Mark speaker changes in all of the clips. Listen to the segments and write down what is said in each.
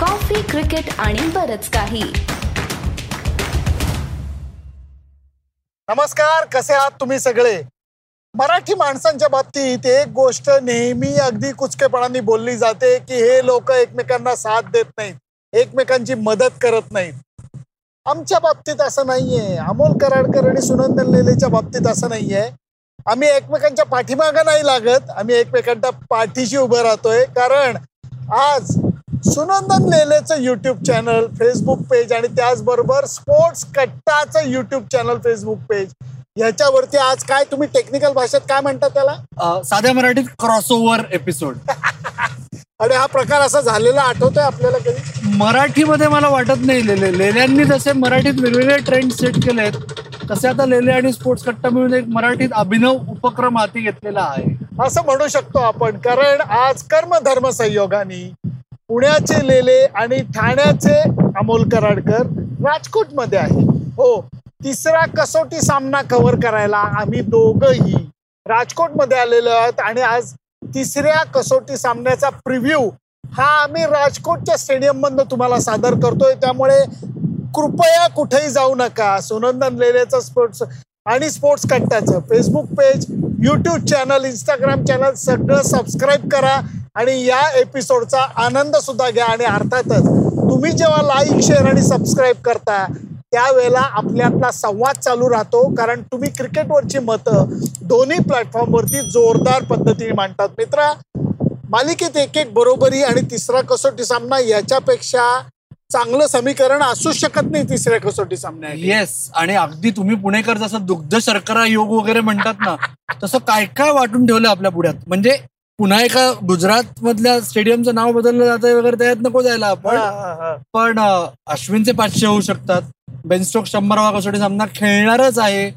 Speaker 1: Coffee cricket आणि बरच काही.
Speaker 2: नमस्कार कसे आहात तुम्ही सगळे? मराठी माणसांच्या बाबतीत एक गोष्ट नेहमी अगदी कुचकेपणाने बोलली जाते की हे लोक एकमेकांना साथ देत नाहीत एकमेकांची मदत करत नाहीत. आमच्या बाबतीत असं नाहीये. अमोल कराडकर आणि सुनंदन लेलेच्या बाबतीत असं नाहीये. आम्ही एकमेकांच्या पाठीमागं नाही लागत आम्ही एकमेकांच्या पाठीशी उभं राहतोय. कारण आज सुनंदन लेलेचं युट्यूब चॅनल फेसबुक पेज आणि त्याचबरोबर स्पोर्ट्स कट्टाचं युट्यूब चॅनल फेसबुक पेज ह्याच्यावरती आज काय तुम्ही टेक्निकल भाषेत काय म्हणता त्याला?
Speaker 3: साध्या मराठीत क्रॉसओव्हर एपिसोड
Speaker 2: आणि हा प्रकार असा झालेला आठवतोय आपल्याला कधी?
Speaker 3: मराठीमध्ये मला वाटत नाही लेले लेल्यांनी जसे मराठीत वेगवेगळे ट्रेंड सेट केलेत तसे आता लेले आणि स्पोर्ट्स कट्टा मिळून एक मराठीत अभिनव उपक्रम हाती घेतलेला आहे.
Speaker 2: असं म्हणू शकतो आपण कारण आज कर्मधर्म संयोगाने पुण्याचे लेले आणि ठाण्याचे अमोल कराडकर राजकोटमध्ये आहे हो तिसरा कसोटी सामना कव्हर करायला आम्ही दोघंही राजकोटमध्ये आलेलो आहोत आणि आज तिसऱ्या कसोटी सामन्याचा प्रिव्ह्यू हा आम्ही राजकोटच्या स्टेडियममधनं तुम्हाला सादर करतोय. त्यामुळे कृपया कुठेही जाऊ नका. सुनंदन लेलेचं स्पोर्ट्स आणि sports कट्ट्याचं Facebook page YouTube channel Instagram channel सगळं सबस्क्राईब करा. आणि या एपिसोडचा आनंद सुद्धा घ्या आणि अर्थातच तुम्ही जेव्हा लाईक शेअर आणि सबस्क्राईब करता त्यावेळेला आपल्यातला संवाद चालू राहतो. कारण तुम्ही क्रिकेटवरची मतं दोन्ही प्लॅटफॉर्मवरती जोरदार पद्धतीने मांडतात. मित्रा मालिकेत एक एक बरोबरी आणि तिसरा कसोटी सामना याच्यापेक्षा चांगलं समीकरण असू शकत नाही तिसऱ्या कसोटी सामन्या
Speaker 3: येस आणि अगदी तुम्ही पुणेकर जसं दुग्ध शर्करा योग वगैरे म्हणतात ना तसं काय काय वाटून ठेवलं आपल्या पुढ्यात? म्हणजे पुन्हा एका गुजरात मधल्या स्टेडियमचं नाव बदललं जातंय वगैरे त्यात नको जायला आपण. पण अश्विनचे पाचशे होऊ शकतात. बेनस्टोक शंभरावा कसोटी सामना खेळणारच आहे.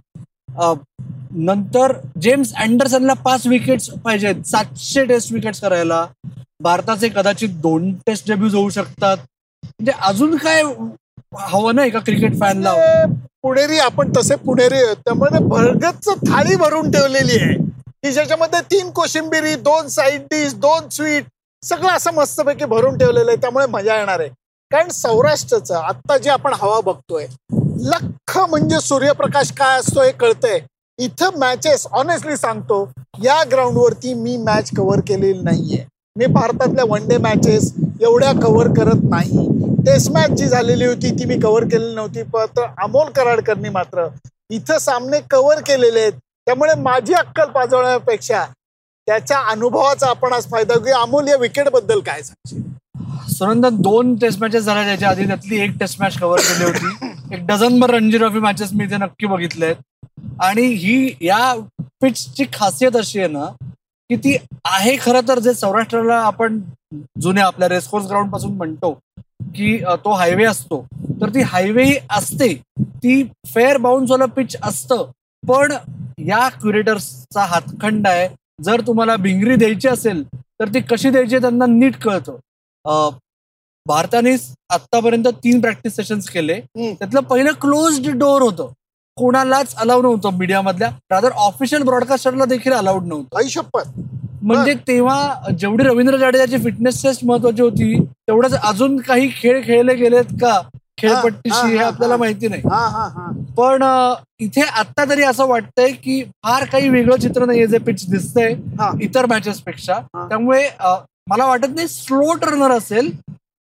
Speaker 3: नंतर जेम्स अँडरसनला पाच विकेट्स पाहिजेत. सातशे टेस्ट विकेट्स करायला. भारताचे कदाचित दोन टेस्ट डेब्यूज होऊ शकतात. म्हणजे अजून काय हवं नाही का क्रिकेट फॅनला?
Speaker 2: पुणेरी आपण तसे पुणेरी आहोत. त्यामुळे भरगतच थाळी भरून ठेवलेली आहे. की ज्याच्यामध्ये तीन कोशिंबिरी दोन साईड डिश दोन स्वीट सगळं असं मस्तपैकी भरून ठेवलेलं आहे. त्यामुळे मजा येणार आहे. कारण सौराष्ट्राचं आत्ता जे आपण हवा बघतोय लख म्हणजे सूर्यप्रकाश काय असतो हे कळतंय. इथं मॅचेस ऑनेस्टली सांगतो या ग्राउंडवरती मी मॅच कव्हर केलेली नाहीये. मी भारतातल्या वन डे मॅचेस एवढ्या कव्हर करत नाही. टेस्ट मॅच जी झालेली होती ती मी कव्हर केलेली नव्हती पण अमोल कराडकरनी मात्र इथं सामने कव्हर केलेले आहेत. त्यामुळे माझी अक्कल पाजवण्यापेक्षा त्याच्या अनुभवाचा आपण आज फायदा घेऊ अमोल या विकेटबद्दल काय सांगशील?
Speaker 3: सुनंदन दोन टेस्ट मॅचेस झाल्या त्याच्या आधी. त्यातली एक टेस्ट मॅच कव्हर केली होती. एक डझनभर रणजी ट्रॉफी मॅचेस मी इथे नक्की बघितले आहेत आणि ही या पिचची खासियत अशी आहे ना की ती आहे खरं तर जे सौराष्ट्राला आपण जुन्या आपल्या रेसकोर्स ग्राउंडपासून म्हणतो की तो हायवे असतो. तर ती हायवे असते. ती फेअर बाउन्स वाला पिच असतं. पण या क्युरेटर्सचा हातखंड आहे. जर तुम्हाला भिंगरी द्यायची असेल तर ती कशी द्यायची त्यांना नीट कळतं. भारताने आतापर्यंत तीन प्रॅक्टिस सेशन्स केले. त्यातलं पहिलं क्लोज्ड डोअर होतं. कोणालाच अलाउड नव्हतं मीडियामधल्या. रादर ऑफिशियल ब्रॉडकास्टरला देखील अलाउड नव्हतं.
Speaker 2: आई शपथ
Speaker 3: म्हणजे तेव्हा जेवढी रवींद्र जाडेजाची फिटनेस टेस्ट महत्वाची होती तेवढंच अजून काही खेळ खेळले गेलेत का? खेळपट्टीशी हे आपल्याला. माहिती नाही पण इथे आता तरी असं वाटतंय की फार काही वेगळं चित्र नाहीये जे पिच दिसतंय
Speaker 2: हा.
Speaker 3: इतर मॅचेस पेक्षा. त्यामुळे मला वाटत नाही स्लो टर्नर असेल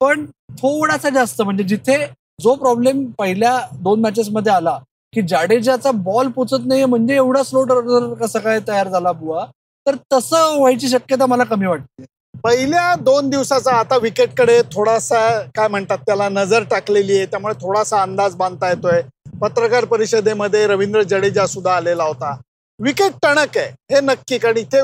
Speaker 3: पण थोडासा जास्त म्हणजे जिथे जो प्रॉब्लेम पहिल्या दोन मॅचेस मध्ये आला की जाडेजाचा बॉल पोचत नाहीये म्हणजे एवढा स्लो टर्नर कसा काय तयार झाला बुवा तर तसं व्हायची शक्यता मला कमी वाटते
Speaker 2: पहिल्या दोन दिवसाचा आता विकेटकडे थोडासा काय म्हणतात त्याला नजर टाकलेली आहे. त्यामुळे थोडासा अंदाज बांधता येतोय. पत्रकार परिषदेमध्ये रवींद्र जडेजा सुद्धा आलेला होता. विकेट टणक आहे. हे नक्की कारण इथे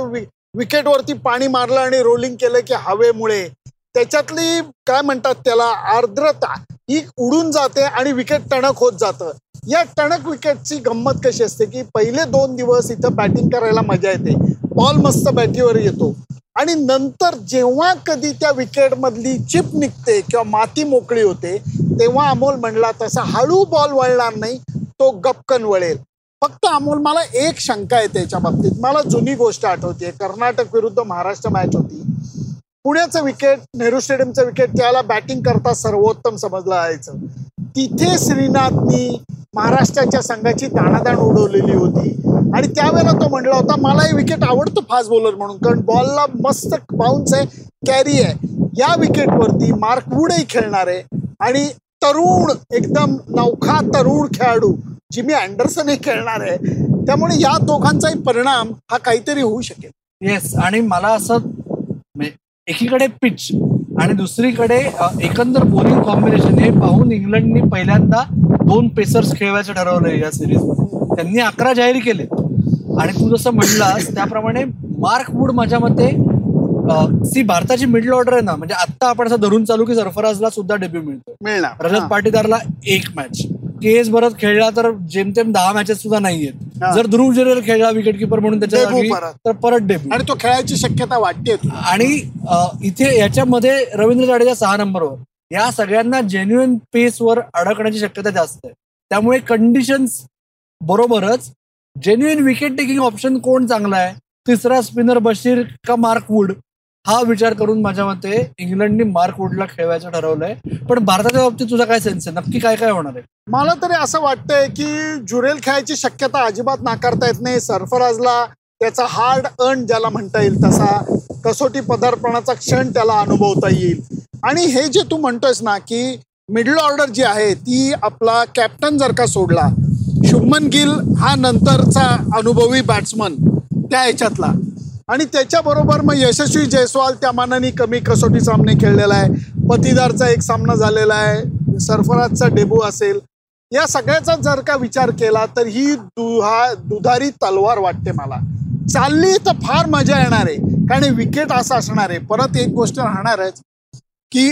Speaker 2: विकेटवरती पाणी मारलं आणि रोलिंग केलं की हवेमुळे. त्याच्यातली काय म्हणतात त्याला आर्द्रता ही उडून जाते आणि विकेट टणक होत जातं. या टणक विकेटची गंमत कशी असते की पहिले दोन दिवस इथं बॅटिंग करायला मजा येते. बॉल मस्त बॅटीवर येतो. आणि नंतर जेव्हा कधी त्या विकेट मधली चिप निघते किंवा माती मोकळी होते तेव्हा अमोल म्हणला तसा हळू बॉल वळणार नाही तो गपकन वळेल. फक्त अमोल मला एक शंका आहे त्याच्या बाबतीत. मला जुनी गोष्ट आठवते कर्नाटक विरुद्ध महाराष्ट्र मॅच होती. पुण्याचं विकेट नेहरू स्टेडियमचं विकेट त्याला बॅटिंग करता सर्वोत्तम समजलं जायचं. तिथे श्रीनाथनी महाराष्ट्राच्या संघाची दाणादाण उडवलेली होती. आणि त्यावेळेला तो म्हणला होता मला हे विकेट आवडतं फास्ट बॉलर म्हणून कारण बॉलला मस्त बाउन्स आहे कॅरी आहे. या विकेटवरती मार्क वूडही खेळणार आहे. आणि तरुण एकदम नौखा तरुण खेळाडू जिमी अँडरसनही खेळणार आहे. त्यामुळे या दोघांचाही परिणाम हा काहीतरी होऊ शकेल.
Speaker 3: येस आणि मला असं म्हणजे एकीकडे पिच आणि दुसरीकडे एकंदर बॉलिंग कॉम्बिनेशन हे पाहून इंग्लंडने पहिल्यांदा दोन पेसर्स खेळवायचं ठरवलं या सिरीजमध्ये त्यांनी अकरा जाहीर केले. आणि तू जसं म्हणलास त्याप्रमाणे मार्क वूड माझ्या मते सी भारताची मिडल ऑर्डर आहे ना म्हणजे आता आपण असं धरून चालू की सरफराजला सुद्धा डेब्यू मिळतो
Speaker 2: मिळणार
Speaker 3: रजत. पाटीदारला एक मॅच के एस भरत खेळला तर जेमतेम दहा मॅचेस सुद्धा नाहीयेत. जर ध्रुव जुरेल खेळला विकेट किपर म्हणून त्याच्या जागी. तर परत डेब्यू
Speaker 2: आणि तो खेळायची शक्यता वाटते
Speaker 3: आणि इथे याच्यामध्ये रवींद्र जाडेजा सहा नंबरवर या सगळ्यांना जेन्युइन पेसवर अडकण्याची शक्यता जास्त आहे. त्यामुळे कंडिशन्स बरोबरच जेन्युइन विकेट टेकिंग ऑप्शन कोण चांगला आहे? तिसरा स्पिनर बशीर का मार्क वूड हा विचार करून माझ्या मते इंग्लंडनी मार्क वूडला खेळवायचं ठरवलंय. पण भारताच्या बाबतीत तुझा काय सेन्स आहे? नक्की काय काय होणार आहे?
Speaker 2: मला तरी असं वाटतंय की जुरेल खेळायची शक्यता अजिबात नाकारता येत नाही. सरफराजला त्याचा हार्ड अर्न ज्याला म्हणता येईल तसा कसोटी पदार्पणाचा क्षण त्याला अनुभवता येईल. आणि हे जे तू म्हणतोयस ना की मिडल ऑर्डर जी आहे ती आपला कॅप्टन जर का सोडला शुभमन गिल हा नंतरचा अनुभवी बॅट्समन त्या ह्याच्यातला. आणि त्याच्याबरोबर मग यशस्वी जयस्वाल त्या मानाने कमी कसोटी सामने खेळलेला आहे. पतीदारचा एक सामना झालेला आहे. सरफराजचा डेबू असेल. या सगळ्याचा जर का विचार केला तर ही दुहा दुधारी तलवार वाटते मला. चालली तर फार मजा येणार आहे. कारण विकेट असं असणार आहे. परत एक गोष्ट राहणारच की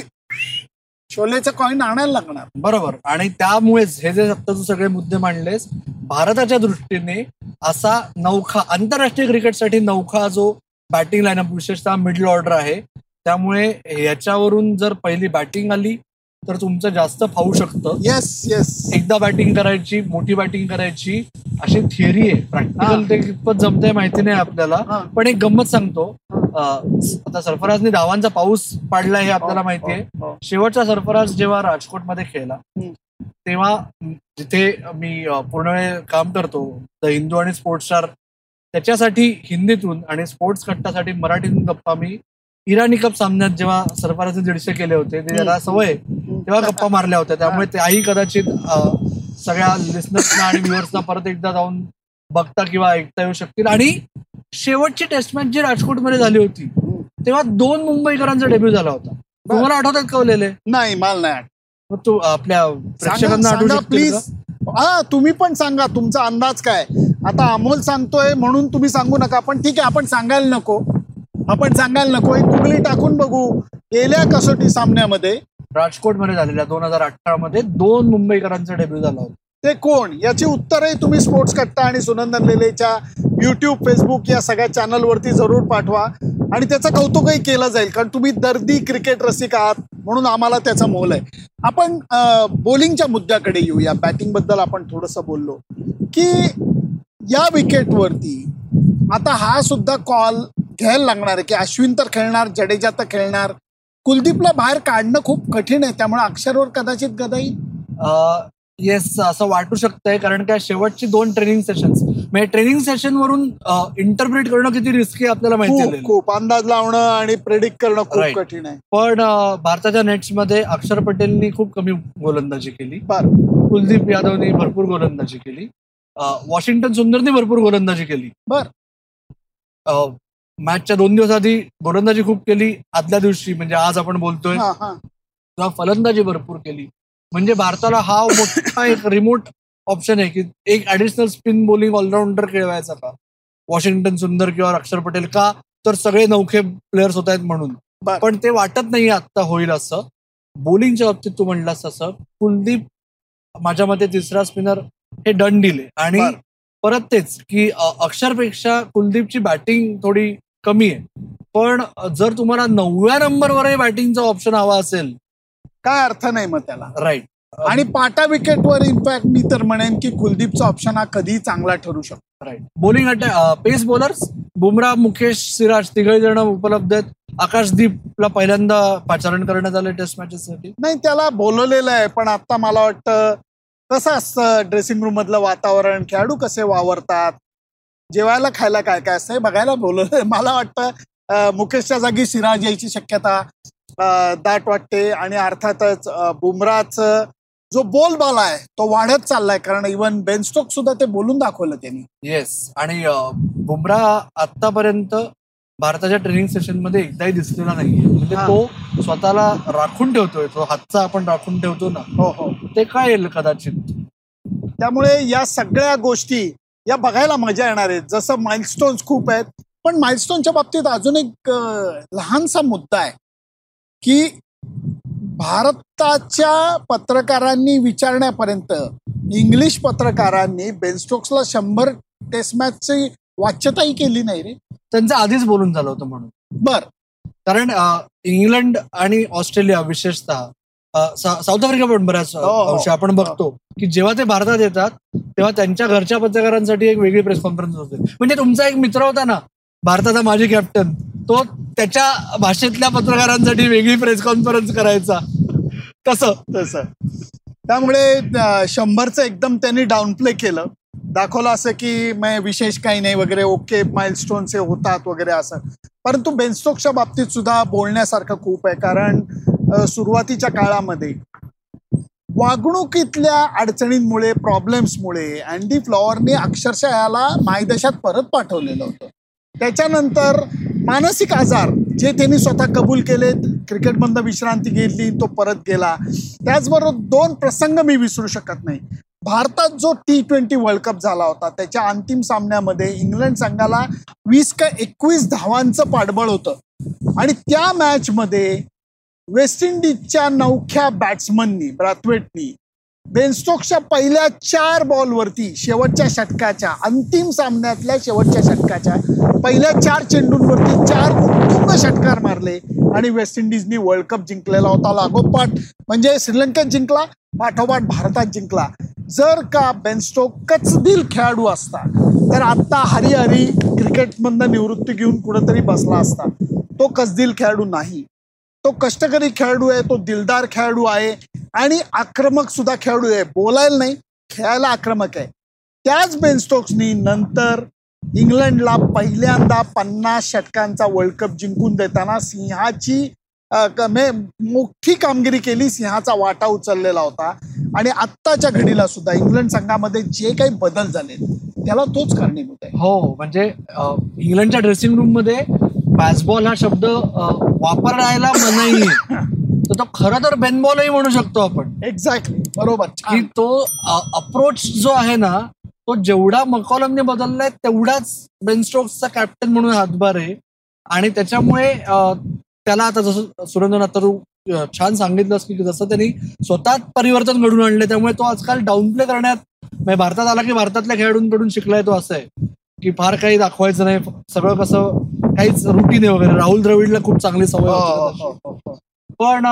Speaker 2: शोलेचं कॉईन आणायला लागणार.
Speaker 3: बरोबर. आणि त्यामुळेच हे जे आता तू सगळे मुद्दे मांडलेस भारताच्या दृष्टीने असा नौखा आंतरराष्ट्रीय क्रिकेटसाठी नौखा जो बॅटिंग लाईनअप विशेषतः मिडल ऑर्डर आहे त्यामुळे याच्यावरून जर पहिली बॅटिंग आली तर तुमचं जास्त फावू शकतं.
Speaker 2: येस येस
Speaker 3: एकदा बॅटिंग करायची मोठी बॅटिंग करायची अशी थिअरी आहे. प्रॅक्टिकल ते कितपत जमतंय माहिती नाही आपल्याला. पण एक गंमत सांगतो. आता सरफराजने धावांचा पाऊस पाडला हे आपल्याला माहिती आहे
Speaker 2: हो.
Speaker 3: शेवटचा सरफराज जेव्हा राजकोटमध्ये खेळला. तेव्हा जिथे मी पूर्ण वेळ काम करतो द हिंदू आणि स्पोर्ट्स स्टार त्याच्यासाठी हिंदीतून आणि स्पोर्ट्स कट्टासाठी मराठीतून गप्पा मी इराणी कप सामन्यात जेव्हा सरफराजने दीडशे केले होते ते त्याला सवय. तेव्हा गप्पा मारल्या होत्या त्यामुळे त्याही कदाचित सगळ्या लिस्नर्सना आणि व्ह्युअर्सना परत एकदा जाऊन बघता किंवा ऐकता येऊ शकतील आणि शेवटची टेस्ट मॅच जी राजकोटमध्ये झाली होती तेव्हा दोन मुंबईकरांचा डेब्यू झाला होता. तुम्हाला आठवतात कवलेले
Speaker 2: नाही मला नाही आठवत.
Speaker 3: तू आपल्या प्रेक्षकांना
Speaker 2: प्लीज? हा तुम्ही पण सांगा तुमचा अंदाज काय? आता अमोल सांगतोय म्हणून तुम्ही सांगू नका पण ठीक आहे आपण सांगायला नको. आपण सांगायला नको. एक गुगली टाकून बघू. गेल्या कसोटी सामन्यामध्ये
Speaker 3: राजकोटमध्ये झालेल्या दोन हजार अठरा मध्ये दोन मुंबईकरांचा डेब्यू झाला होता.
Speaker 2: ते कोण? याची उत्तरही तुम्ही स्पोर्ट्स कट्टा आणि सुनंदन लेलेच्या यूट्यूब फेसबुक या सगळ्या चॅनलवरती जरूर पाठवा. आणि त्याचं कौतुकही केलं जाईल कारण तुम्ही दर्दी क्रिकेट रसिक आहात म्हणून आम्हाला त्याचा मोल आहे. आपण बॉलिंगच्या मुद्द्याकडे येऊया. बॅटिंगबद्दल आपण थोडंसं बोललो. की या विकेटवरती आता हा सुद्धा कॉल घ्यायला लागणार आहे की अश्विन तर खेळणार जडेजा तर खेळणार. कुलदीपला बाहेर काढणं खूप कठीण आहे त्यामुळे अक्षरवर कदाचित गदाई
Speaker 3: येस असं वाटू शकतंय कारण काय शेवटची दोन ट्रेनिंग सेशन्स म्हणजे ट्रेनिंग सेशन वरून इंटरप्रिट करणं किती रिस्की आपल्याला माहिती
Speaker 2: खूप
Speaker 3: आहे.
Speaker 2: खूप. अंदाज लावणं आणि प्रेडिक्ट करणं खूप. कठीण आहे.
Speaker 3: पण भारताच्या नेट्समध्ये अक्षर पटेलनी खूप कमी गोलंदाजी केली.
Speaker 2: बर.
Speaker 3: कुलदीप यादवनी भरपूर गोलंदाजी केली. वॉशिंग्टन सुंदरनी भरपूर गोलंदाजी केली.
Speaker 2: बर.
Speaker 3: मॅचच्या दोन दिवस आधी गोलंदाजी खूप केली. आदल्या दिवशी म्हणजे आज आपण बोलतोय. फलंदाजी भरपूर केली. म्हणजे भारताला हा मोठा एक रिमोट ऑप्शन आहे की एक ऍडिशनल स्पिन बॉलिंग ऑलराऊंडर खेळवायचा का? वॉशिंग्टन सुंदर किंवा अक्षर पटेल का? तर सगळे नौखे प्लेयर्स होत आहेत म्हणून. पण ते वाटत नाही आता होईल असं. बॉलिंगच्या बाबतीत तू म्हणलास तसं. कुलदीप माझ्या मते तिसरा स्पिनर हे डन दिले. आणि
Speaker 2: बर.
Speaker 3: परत तेच की अक्षरपेक्षा कुलदीपची बॅटिंग थोडी कमी आहे. पण जर तुम्हाला नवव्या नंबरवरही बॅटिंगचा ऑप्शन हवा असेल
Speaker 2: काय अर्थ नाही मग त्याला?
Speaker 3: राईट
Speaker 2: आणि पाटा विकेटवर इनफॅक्ट मी तर म्हणेन की कुलदीपचा ऑप्शन हा कधी चांगला ठरू शकतो.
Speaker 3: Right bowling attack pace bowlers Bumrah Mukesh Siraj तिघही जण उपलब्ध आहेत. आकाशदीपला पहिल्यांदा पाचारण करण्यात आलं टेस्ट मॅचेससाठी
Speaker 2: नाही त्याला बोलवलेलं आहे पण आता मला वाटतं कसं असतं ड्रेसिंग रूम मधलं वातावरण खेळाडू कसे वावरतात जेवायला खायला काय काय असतं हे बघायला बोलवलंय. मला वाटतं मुकेशच्या जागी सिराज यायची शक्यता. दाट वाटते आणि अर्थातच बुमराचं जो बोलबाला आहे तो वाढत चाललाय. कारण इवन बेन स्टोक सुद्धा ते बोलून दाखवलं त्यांनी.
Speaker 3: येस आणि बुमरा आतापर्यंत भारताच्या ट्रेनिंग सेशनमध्ये एकदाही दिसलेला नाहीये. म्हणजे. तो स्वतःला राखून ठेवतोय. तो हातचा आपण राखून ठेवतो ना.
Speaker 2: हो हो.
Speaker 3: ते काय येईल कदाचित?
Speaker 2: त्यामुळे या सगळ्या गोष्टी या बघायला मजा येणार आहेत. जसं माइलस्टोन्स खूप आहेत. पण माइलस्टोनच्या बाबतीत अजून एक लहानसा मुद्दा आहे. की भारताच्या पत्रकारांनी विचारण्यापर्यंत इंग्लिश पत्रकारांनी बेनस्टोक्सला शंभर टेस्ट मॅचची वाच्यताही केली नाही रे.
Speaker 3: त्यांचं आधीच बोलून झालं होतं म्हणून.
Speaker 2: बर.
Speaker 3: कारण इंग्लंड आणि ऑस्ट्रेलिया विशेषतः साऊथ आफ्रिका पण बऱ्याच
Speaker 2: हो, हो.
Speaker 3: अंशी आपण बघतो की जेव्हा ते भारतात येतात तेव्हा त्यांच्या घरच्या पत्रकारांसाठी एक वेगळी प्रेस कॉन्फरन्स होते. म्हणजे तुमचा एक मित्र होता ना भारताचा माजी कॅप्टन तो त्याच्या भाषेतल्या पत्रकारांसाठी वेगळी प्रेस कॉन्फरन्स करायचा. तसं.
Speaker 2: तसं. त्यामुळे शंभरचं एकदम त्यांनी डाऊनप्ले केलं. दाखवलं असं की मग विशेष काही नाही वगैरे ओके माइलस्टोन्स हे होतात वगैरे असं. परंतु बेनस्टोकच्या बाबतीत सुद्धा बोलण्यासारखं खूप आहे. कारण सुरुवातीच्या काळामध्ये वागणुकीतल्या अडचणींमुळे प्रॉब्लेम्समुळे अँडी फ्लॉवरने अक्षरशः याला मायदेशात परत पाठवलेलं होतं. त्याच्यानंतर मानसिक आजार जे त्यांनी स्वतः कबूल केलेत क्रिकेटमधनं विश्रांती घेतली तो परत गेला. त्याचबरोबर दोन प्रसंग मी विसरू शकत नाही. भारतात जो टी ट्वेंटी वर्ल्ड कप झाला होता त्याच्या अंतिम सामन्यामध्ये इंग्लंड संघाला वीस का एकवीस धावांचं पाठबळ होतं. आणि त्या मॅचमध्ये वेस्ट इंडिजच्या नवख्या बॅट्समननी ब्राथवेटनी बेनस्टोक्सच्या पहिल्या चार बॉलवरती शेवटच्या षटकाच्या अंतिम सामन्यातल्या शेवटच्या षटकाच्या पहिल्या चार चेंडूंवरती चार उत्तुंग षटकार मारले आणि वेस्ट इंडिजनी वर्ल्ड कप जिंकलेला होता लागोपाठ. म्हणजे श्रीलंकेत जिंकला पाठोपाठ भारतात जिंकला. जर का बेनस्टोक कचदिल खेळाडू असता तर आता हरिहरी क्रिकेटमधनं निवृत्ती घेऊन कुठंतरी बसला असता. तो कचदिल खेळाडू नाही. तो कष्टकरी खेळाडू आहे तो दिलदार खेळाडू आहे आणि आक्रमक सुद्धा खेळाडू आहे. बोलायला नाही खेळायला आक्रमक आहे. त्याच बेनस्टोक्सनी नंतर इंग्लंडला पहिल्यांदा पन्नास षटकांचा वर्ल्ड कप जिंकून देताना सिंहाची मोठी कामगिरी केली सिंहाचा वाटा उचललेला होता. आणि आत्ताच्या घडीला सुद्धा इंग्लंड संघामध्ये जे काही बदल झाले त्याला तोच कारणीभूत आहे.
Speaker 3: हो, हो. म्हणजे इंग्लंडच्या ड्रेसिंग रूममध्ये बॅसबॉल हा शब्द वापरायला मनाई तर तो खरं तर बेनबॉलही म्हणू शकतो आपण.
Speaker 2: एक्झॅक्टली बरोबर.
Speaker 3: की. तो अप्रोच जो आहे ना तो जेवढा मकॉलमने बदललाय तेवढाच बेन स्टोक्सचा कॅप्टन म्हणून हातभार आहे. आणि त्याच्यामुळे त्याला आता जसं सुरेंद्र आता तू अं, छान सांगितलंस की जसं त्यांनी स्वतः परिवर्तन घडून आणले त्यामुळे तो आजकाल डाऊन प्ले करण्यात म्हणजे भारतात आला की भारतातल्या खेळाडूंकडून शिकलाय तो असं आहे. की फार काही दाखवायचं नाही. सगळं कसं काहीच रुटीन आहे वगैरे. राहुल द्रविडला खूप चांगली सवय
Speaker 2: हो,
Speaker 3: होती
Speaker 2: हो. हो.
Speaker 3: पण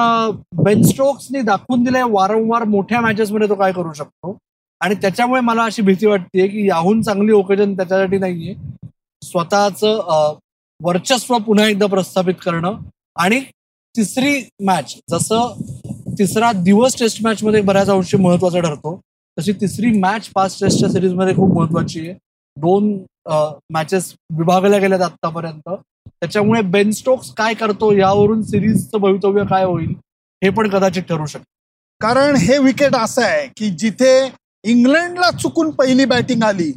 Speaker 3: बेन स्ट्रोक्सनी दाखवून दिलंय वारंवार मोठ्या मॅचेसमध्ये तो काय करू शकतो. आणि त्याच्यामुळे मला अशी भीती वाटते की याहून चांगली ओकेजन त्याच्यासाठी नाहीये. स्वतःचं वर्चस्व पुन्हा एकदा प्रस्थापित करणं. आणि तिसरी मॅच जसं तिसरा दिवस टेस्ट मॅच मध्ये बऱ्याच अंशी महत्त्वाचा ठरतो तशी तिसरी मॅच पाच टेस्टच्या सिरीजमध्ये खूप महत्वाची आहे. दोन मॅचेस विभागल्या गेल्यात आतापर्यंत त्याच्यामुळे बेन स्टोक्स काय करतो यावरून सिरीजचं भवितव्य काय होईल हे पण कदाचित ठरू शकते
Speaker 2: कारण हे विकेट असं आहे की जिथे इंग्लंडला चुकून पहिली बॅटिंग आली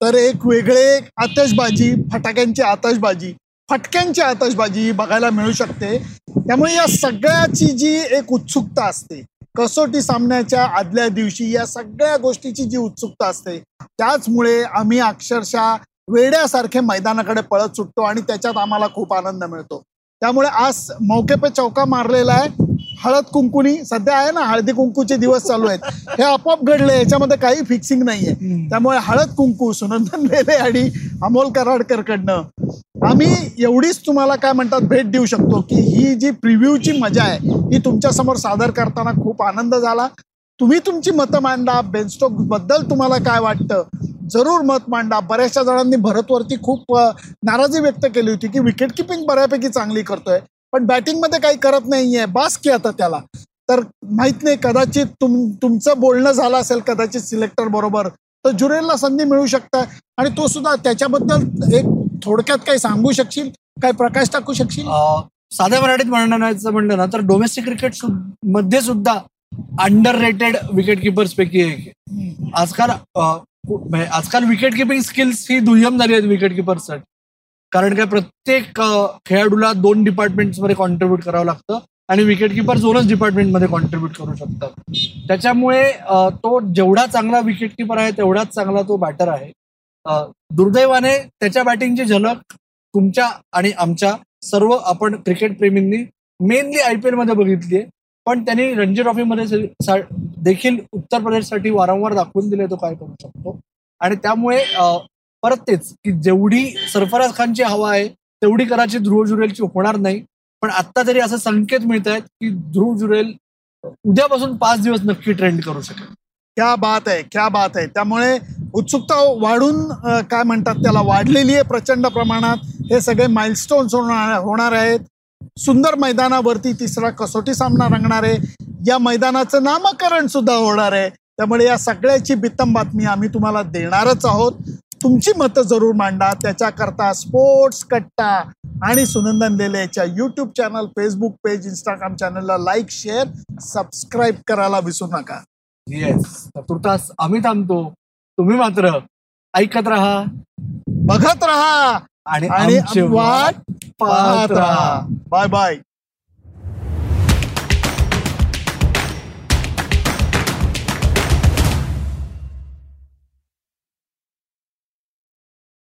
Speaker 2: तर एक वेगळे आतषबाजी फटाक्यांची आतषबाजी फटक्यांची आतषबाजी बघायला मिळू शकते. त्यामुळे या सगळ्याची जी एक उत्सुकता असते कसोटी सामन्याच्या आदल्या दिवशी या सगळ्या गोष्टीची जी उत्सुकता असते त्याचमुळे आम्ही अक्षरशः वेड्यासारखे मैदानाकडे पळत सुटतो आणि त्याच्यात आम्हाला खूप आनंद मिळतो. त्यामुळे आज मौके पे चौका मारलेला आहे. हळद कुंकुनी सध्या आहे ना हळदी कुंकूचे दिवस चालू आहेत. हे आपोआप घडले याच्यामध्ये काही फिक्सिंग नाहीये. त्यामुळे हळद कुंकू सुनंदन लेले आणि अमोल कराडकरकडनं आम्ही एवढीच तुम्हाला काय म्हणतात भेट देऊ शकतो की ही जी प्रिव्ह्यूची मजा आहे ही तुमच्यासमोर सादर करताना खूप आनंद झाला. तुम्ही तुमची मतं मांडा बेनस्टोकबद्दल तुम्हाला काय वाटतं जरूर मत मांडा. बऱ्याचशा जणांनी भरतवरती खूप नाराजी व्यक्त केली होती की विकेट किपिंग बऱ्यापैकी चांगली करतोय. पण बॅटिंगमध्ये काही करत नाहीये. बास की आता त्याला. तर माहीत नाही कदाचित तुम तुमचं बोलणं झालं असेल कदाचित सिलेक्टर बरोबर तर जुरेलला संधी मिळू शकतं. आणि तो सुद्धा त्याच्याबद्दल एक थोडक्यात काही सांगू शकशील? काय प्रकाश टाकू शकशील?
Speaker 3: साध्या मराठीत म्हणायचं म्हणलं ना तर डोमेस्टिक क्रिकेट सु- मध्ये सुद्धा अंडर रेटेड विकेट किपर्स पैकी एक. आजकाल म्हणजे आजकाल विकेट किपिंग स्किल्स ही दुय्यम झाली आहेत विकेट किपर्ससाठी कारण काय प्रत्येक खेळाडूला दोन डिपार्टमेंट्समध्ये कॉन्ट्रीब्युट करावं लागतं आणि विकेट किपर दोनच डिपार्टमेंटमध्ये कॉन्ट्रीब्युट करू शकतात. त्याच्यामुळे तो जेवढा चांगला विकेट किपर आहे तेवढाच चांगला तो बॅटर आहे. दुर्दैवाने त्याच्या बॅटिंगची झलक तुमच्या आणि आमच्या सर्व आपण क्रिकेट प्रेमींनी मेनली आय पी मध्ये बघितली आहे. पण त्यांनी रणजी ट्रॉफीमध्ये देखील उत्तर प्रदेशसाठी वारंवार दाखवून दिले तो काय करू शकतो. आणि त्यामुळे परत तेच की जेवढी सरफराज खानची हवा आहे तेवढी कराची ध्रुव जुरेलची होणार नाही. पण आत्ता तरी असं संकेत मिळत आहेत की ध्रुव जुरेल उद्यापासून पाच दिवस नक्की ट्रेंड करू शकेल.
Speaker 2: क्या बात आहे क्या बात आहे. त्यामुळे उत्सुकता वाढून काय म्हणतात त्याला वाढलेली आहे प्रचंड प्रमाणात. हे सगळे माइलस्टोन्स होणार होणार आहेत. सुंदर मैदानावरती तिसरा कसोटी सामना रंगणार आहे. या मैदानाचं नामकरण सुद्धा होणार आहे. त्यामुळे या सगळ्याची बित्तम बातमी आम्ही तुम्हाला देणारच आहोत. तुमची मतं जरूर मांडा. त्याच्याकरता स्पोर्ट्स कट्टा आणि Sunandan लेलेच्या YouTube channel Facebook page Instagram चॅनलला लाईक शेअर सबस्क्राईब करायला विसरू नका.
Speaker 3: येस तुर्तास आम्ही थांबतो. तुम्ही मात्र ऐकत राहा.
Speaker 2: बघत राहा.
Speaker 3: आणि
Speaker 2: वाट पाहत राहा. Bye bye